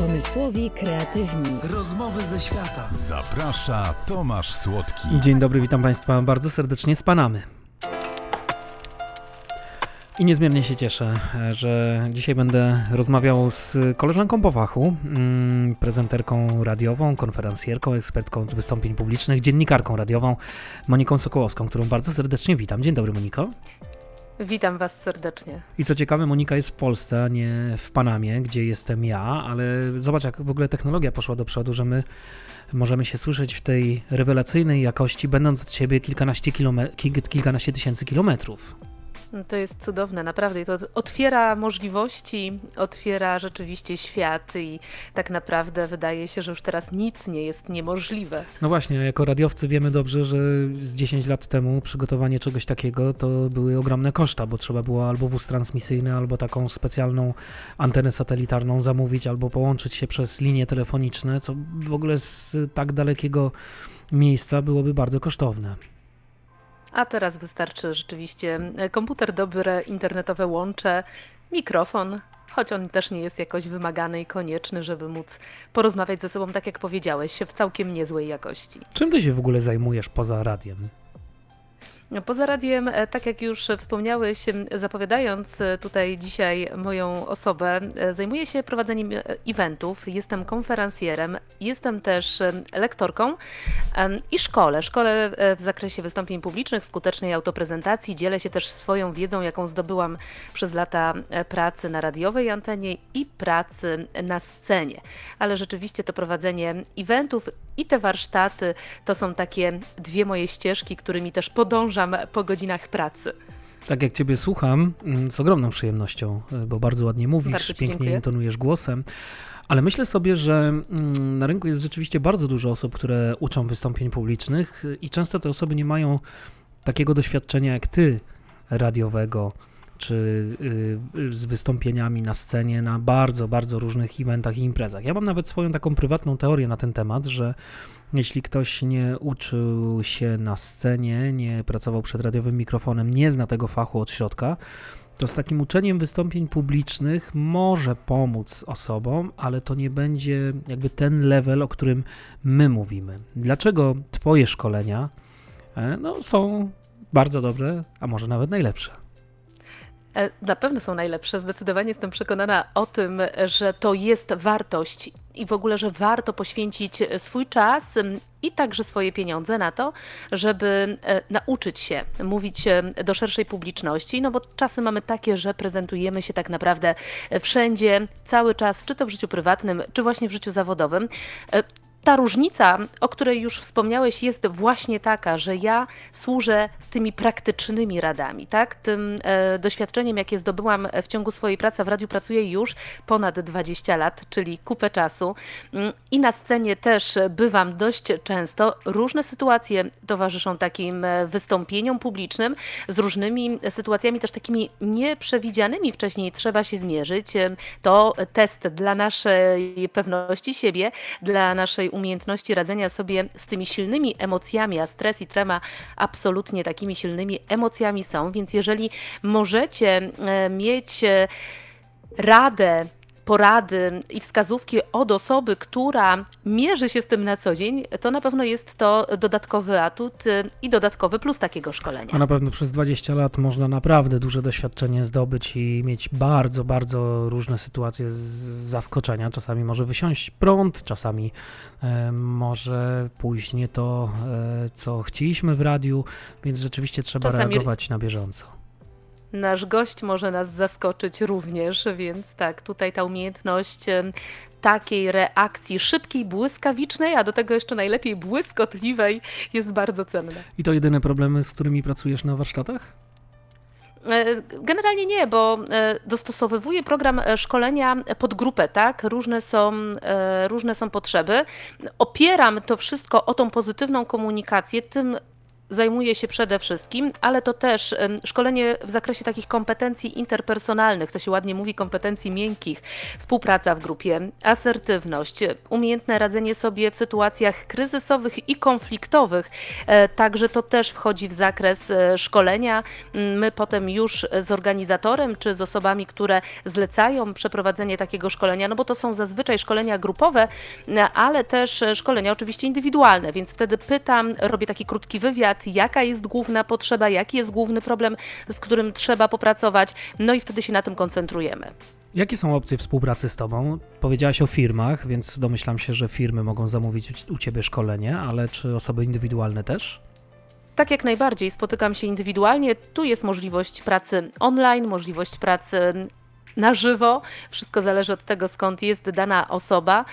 Pomysłowi kreatywni. Rozmowy ze świata. Zaprasza Tomasz Słodki. Dzień dobry, witam Państwa bardzo serdecznie z Panamy. I niezmiernie się cieszę, że dzisiaj będę rozmawiał z koleżanką po fachu, mm, prezenterką radiową, konferencjerką, ekspertką wystąpień publicznych, dziennikarką radiową, Moniką Sokołowską, którą bardzo serdecznie witam. Dzień dobry, Moniko. Witam Was serdecznie. I co ciekawe, Monika jest w Polsce, a nie w Panamie, gdzie jestem ja, ale zobacz, jak w ogóle technologia poszła do przodu, że my możemy się słyszeć w tej rewelacyjnej jakości, będąc od siebie kilkanaście, kilome- kilkanaście tysięcy kilometrów. To jest cudowne, naprawdę. To otwiera możliwości, otwiera rzeczywiście świat i tak naprawdę wydaje się, że już teraz nic nie jest niemożliwe. No właśnie, jako radiowcy wiemy dobrze, że z 10 lat temu przygotowanie czegoś takiego to były ogromne koszta, bo trzeba było albo wóz transmisyjny, albo taką specjalną antenę satelitarną zamówić, albo połączyć się przez linie telefoniczne, co w ogóle z tak dalekiego miejsca byłoby bardzo kosztowne. A teraz wystarczy rzeczywiście komputer dobre, internetowe łącze, mikrofon, choć on też nie jest jakoś wymagany i konieczny, żeby móc porozmawiać ze sobą, tak jak powiedziałeś, w całkiem niezłej jakości. Czym ty się w ogóle zajmujesz poza radiem? Poza radiem, e, tak jak już wspomniałeś, zapowiadając e, tutaj dzisiaj moją osobę, e, zajmuję się prowadzeniem eventów, jestem konferencjerem, jestem też lektorką i szkole. Szkole w zakresie wystąpień publicznych, skutecznej autoprezentacji, dzielę się też swoją wiedzą, jaką zdobyłam przez lata pracy na radiowej antenie i pracy na scenie. Ale rzeczywiście to prowadzenie eventów i te warsztaty to są takie dwie moje ścieżki, którymi też podążam po godzinach pracy. Tak jak Ciebie słucham, mm, z ogromną przyjemnością, e, bo bardzo ładnie mówisz, bardzo pięknie dziękuję. intonujesz głosem. Ale myślę sobie, że mm, na rynku jest rzeczywiście bardzo dużo osób, które uczą wystąpień publicznych i często te osoby nie mają takiego doświadczenia jak ty radiowego, czy y, z wystąpieniami na scenie na bardzo, bardzo różnych eventach i imprezach. Ja mam nawet swoją taką prywatną teorię na ten temat, że jeśli ktoś nie uczył się na scenie, nie pracował przed radiowym mikrofonem, nie zna tego fachu od środka, to z takim uczeniem wystąpień publicznych może pomóc osobom, ale to nie będzie jakby ten level, o którym my mówimy. Dlaczego Twoje szkolenia e, no, są bardzo dobre, a może nawet najlepsze? E, na pewno są najlepsze. Zdecydowanie jestem przekonana o tym, że to jest wartość i w ogóle, że warto poświęcić swój czas i także swoje pieniądze na to, żeby e, nauczyć się mówić do szerszej publiczności, no bo czasy mamy takie, że prezentujemy się tak naprawdę wszędzie, cały czas, czy to w życiu prywatnym, czy właśnie w życiu zawodowym. Ta różnica, o której już wspomniałeś, jest właśnie taka, że ja służę tymi praktycznymi radami, tak? Tym e, doświadczeniem, jakie zdobyłam w ciągu swojej pracy, w radiu pracuję już ponad 20 lat, czyli kupę czasu. Mm, I na scenie też bywam dość często. Różne sytuacje towarzyszą takim e, wystąpieniom publicznym, z różnymi sytuacjami też takimi nieprzewidzianymi wcześniej trzeba się zmierzyć. E, to test dla naszej pewności siebie, dla naszej umiejętności radzenia sobie z tymi silnymi emocjami, a stres i trema absolutnie takimi silnymi emocjami są, więc jeżeli możecie e, mieć e, radę porady i wskazówki od osoby, która mierzy się z tym na co dzień, to na pewno jest to dodatkowy atut y, i dodatkowy plus takiego szkolenia. A na pewno przez 20 lat można naprawdę duże doświadczenie zdobyć i mieć bardzo, bardzo różne sytuacje z zaskoczenia. Czasami może wysiąść prąd, czasami e, może pójść nie to, e, co chcieliśmy w radiu, więc rzeczywiście trzeba czasami... reagować na bieżąco. Nasz gość może nas zaskoczyć również, więc tak, tutaj ta umiejętność takiej reakcji szybkiej, błyskawicznej, a do tego jeszcze najlepiej błyskotliwej jest bardzo cenna. I to jedyne problemy, z którymi pracujesz na warsztatach? E, generalnie nie, bo e, dostosowywuję program e, szkolenia pod grupę, tak? Różne są, różne są potrzeby. Opieram to wszystko o tą pozytywną komunikację, tym zajmuje się przede wszystkim, ale to też szkolenie w zakresie takich kompetencji interpersonalnych, to się ładnie mówi kompetencji miękkich, współpraca w grupie, asertywność, umiejętne radzenie sobie w sytuacjach kryzysowych i konfliktowych. E, także to też wchodzi w zakres e, szkolenia. My potem już z organizatorem czy z osobami, które zlecają przeprowadzenie takiego szkolenia, no bo to są zazwyczaj szkolenia grupowe, e, ale też szkolenia oczywiście indywidualne, więc wtedy pytam, robię taki krótki wywiad, jaka jest główna potrzeba, jaki jest główny problem, z którym trzeba popracować, no i wtedy się na tym koncentrujemy. Jakie są opcje współpracy z Tobą? Powiedziałaś o firmach, więc domyślam się, że firmy mogą zamówić u Ciebie szkolenie, ale czy osoby indywidualne też? Tak jak najbardziej, spotykam się indywidualnie. Tu jest możliwość pracy online, możliwość pracy na żywo. Wszystko zależy od tego, skąd jest dana osoba,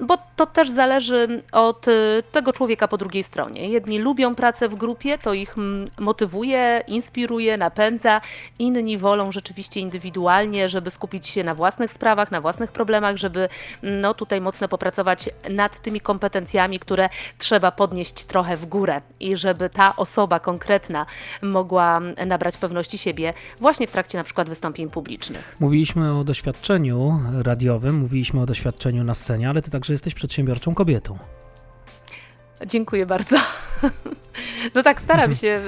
bo to też zależy od y, tego człowieka po drugiej stronie. Jedni lubią pracę w grupie, to ich mm, motywuje, inspiruje, napędza. Inni wolą rzeczywiście indywidualnie, żeby skupić się na własnych sprawach, na własnych problemach, żeby mm, no, tutaj mocno popracować nad tymi kompetencjami, które trzeba podnieść trochę w górę i żeby ta osoba konkretna mogła nabrać pewności siebie właśnie w trakcie na przykład wystąpień publicznych. Mówiliśmy o doświadczeniu radiowym, mówiliśmy o doświadczeniu na scenie, ale ty także jesteś przedsiębiorczą kobietą. Dziękuję bardzo. No tak, staram się,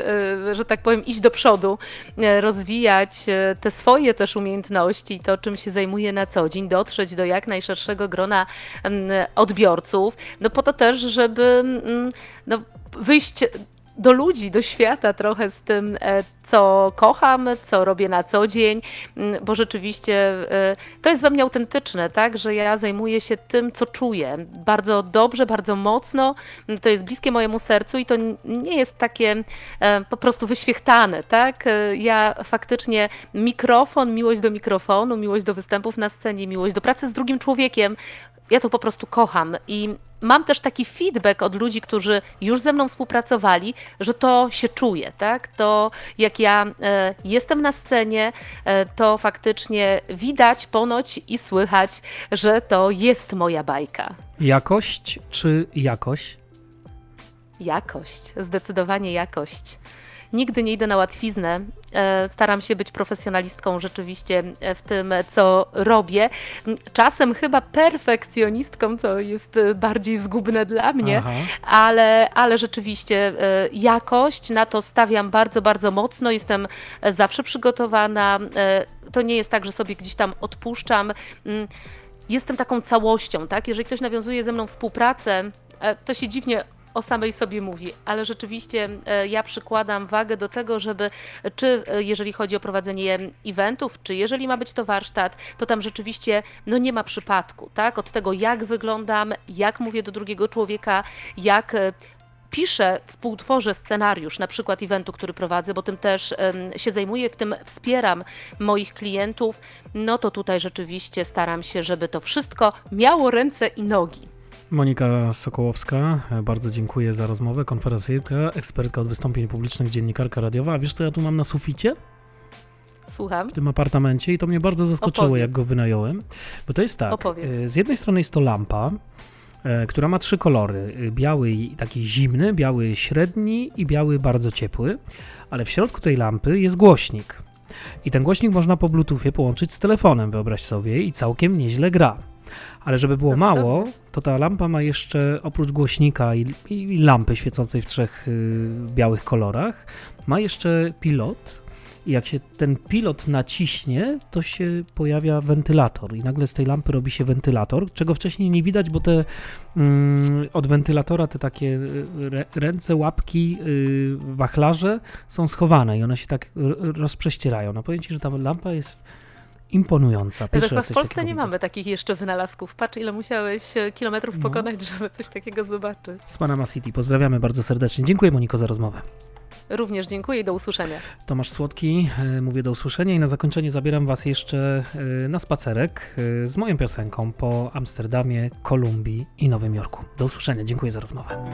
e, że tak powiem, iść do przodu, e, rozwijać e, te swoje też umiejętności, to czym się zajmuję na co dzień, dotrzeć do jak najszerszego grona odbiorców, no po to też, żeby no, wyjść do ludzi, do świata trochę z tym, e, co kocham, co robię na co dzień, mm, bo rzeczywiście e, to jest we mnie autentyczne, tak, że ja zajmuję się tym, co czuję. Bardzo dobrze, bardzo mocno, mm, to jest bliskie mojemu sercu i to nie jest takie e, po prostu wyświechtane, tak. Ja faktycznie mikrofon, miłość do mikrofonu, miłość do występów na scenie, miłość do pracy z drugim człowiekiem, ja to po prostu kocham i mam też taki feedback od ludzi, którzy już ze mną współpracowali, że to się czuje, tak? To jak ja e, jestem na scenie, e, to faktycznie widać, ponoć i słychać, że to jest moja bajka. Jakość czy jakość? Jakość, zdecydowanie jakość. Nigdy nie idę na łatwiznę. E, staram się być profesjonalistką rzeczywiście e, w tym, co robię. Czasem chyba perfekcjonistką, co jest bardziej zgubne dla mnie, ale, ale rzeczywiście e, jakość na to stawiam bardzo, bardzo mocno. Jestem zawsze przygotowana. To nie jest tak, że sobie gdzieś tam odpuszczam mm, jestem taką całością, tak? Jeżeli ktoś nawiązuje ze mną współpracę, to się dziwnie o samej sobie mówi, ale rzeczywiście e, ja przykładam wagę do tego, żeby czy e, jeżeli chodzi o prowadzenie eventów, czy jeżeli ma być to warsztat, to tam rzeczywiście no nie ma przypadku, tak? Od tego jak wyglądam, jak mówię do drugiego człowieka, jak e, piszę, współtworzę scenariusz, na przykład eventu, który prowadzę, bo tym też um, się zajmuję, w tym wspieram moich klientów, no to tutaj rzeczywiście staram się, żeby to wszystko miało ręce i nogi. Monika Sokołowska, bardzo dziękuję za rozmowę. Konferencyjka, ekspertka od wystąpień publicznych, dziennikarka radiowa. A wiesz, co ja tu mam na suficie? Słucham. W tym apartamencie i to mnie bardzo zaskoczyło, Opowiedz. jak go wynająłem. Bo to jest tak, Opowiedz. E, z jednej strony jest to lampa, e, która ma trzy kolory. E, biały taki zimny, biały średni i biały bardzo ciepły. Ale w środku tej lampy jest głośnik. I ten głośnik można po bluetoothie połączyć z telefonem, wyobraź sobie, i całkiem nieźle gra. Ale żeby było mało, to ta lampa ma jeszcze oprócz głośnika i, i lampy świecącej w trzech y, białych kolorach, ma jeszcze pilot. I jak się ten pilot naciśnie, to się pojawia wentylator, i nagle z tej lampy robi się wentylator, czego wcześniej nie widać, bo te mm, od wentylatora te takie y, re, ręce, łapki, y, wachlarze są schowane i one się tak rozprześcierają. No powiem ci, że ta lampa jest imponująca. Pierwszy raz w Polsce nie mamy takich jeszcze wynalazków. Patrz, ile musiałeś e, kilometrów no. pokonać, żeby coś takiego zobaczyć. Z Panama City. Pozdrawiamy bardzo serdecznie. Dziękuję Moniko za rozmowę. Również dziękuję i do usłyszenia. Tomasz Słodki, e, mówię do usłyszenia i na zakończenie zabieram Was jeszcze e, na spacerek z moją piosenką po Amsterdamie, Kolumbii i Nowym Jorku. Do usłyszenia. Dziękuję za rozmowę.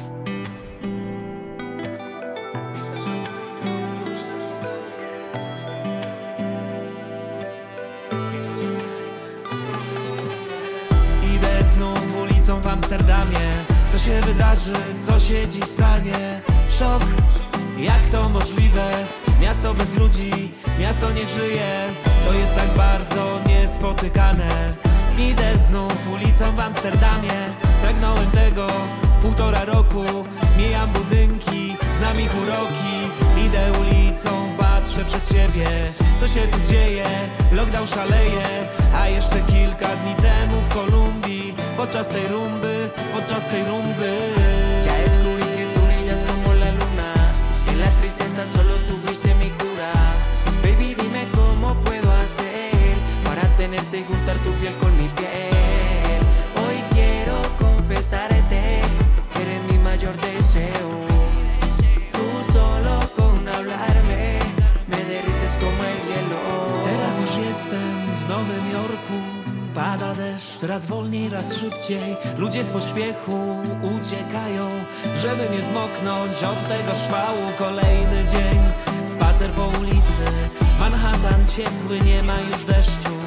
Amsterdamie. Co się wydarzy, co się dziś stanie? Szok, Jak to możliwe? Miasto bez ludzi, miasto nie żyje. To jest tak bardzo niespotykane. Idę znów ulicą w Amsterdamie. Pragnąłem tego półtora roku. Mijam budynki, znam ich uroki. Idę ulicą, patrzę przed siebie. Co się tu dzieje? Lockdown szaleje. A jeszcze kilka dni temu w Kolumbii Podczas tej rumby, podczas tej rumby Ya descubrí que tú brillas como la luna. En la tristeza solo tú fuiste mi cura. Baby, dime cómo puedo hacer para tenerte y juntar tu piel con mi piel. Hoy quiero confesarte que eres mi mayor deseo. Tú solo con hablarme me derrites como el hielo. Teraz już jestem w Nowym Jorku Pada deszcz, raz wolniej, raz szybciej. Ludzie w pośpiechu uciekają Żeby nie zmoknąć od tego szpału. Kolejny dzień, spacer po ulicy. Manhattan ciepły, nie ma już deszczu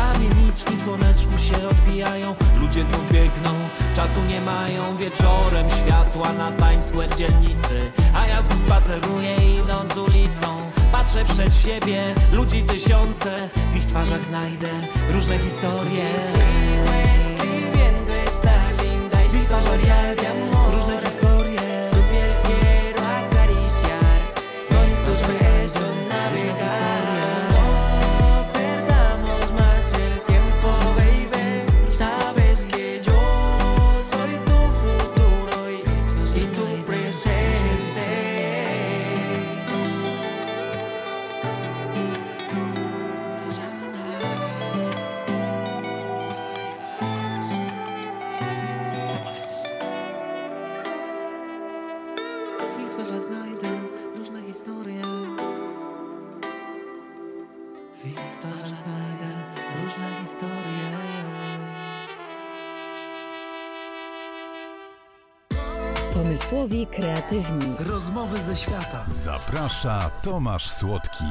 Kamieniczki słoneczku się odbijają. Ludzie znów biegną, czasu nie mają. Wieczorem światła na Times Square dzielnicy. A ja znów spaceruję idąc ulicą. Patrzę przed siebie, ludzi tysiące. W ich twarzach znajdę różne historie. Sigo escribiendo esta linda historia de amor. Twarzach znajdę różne historie W ich twarzach znajdę różne historie Pomysłowi kreatywni. Rozmowy ze świata. Zaprasza Tomasz Słodki.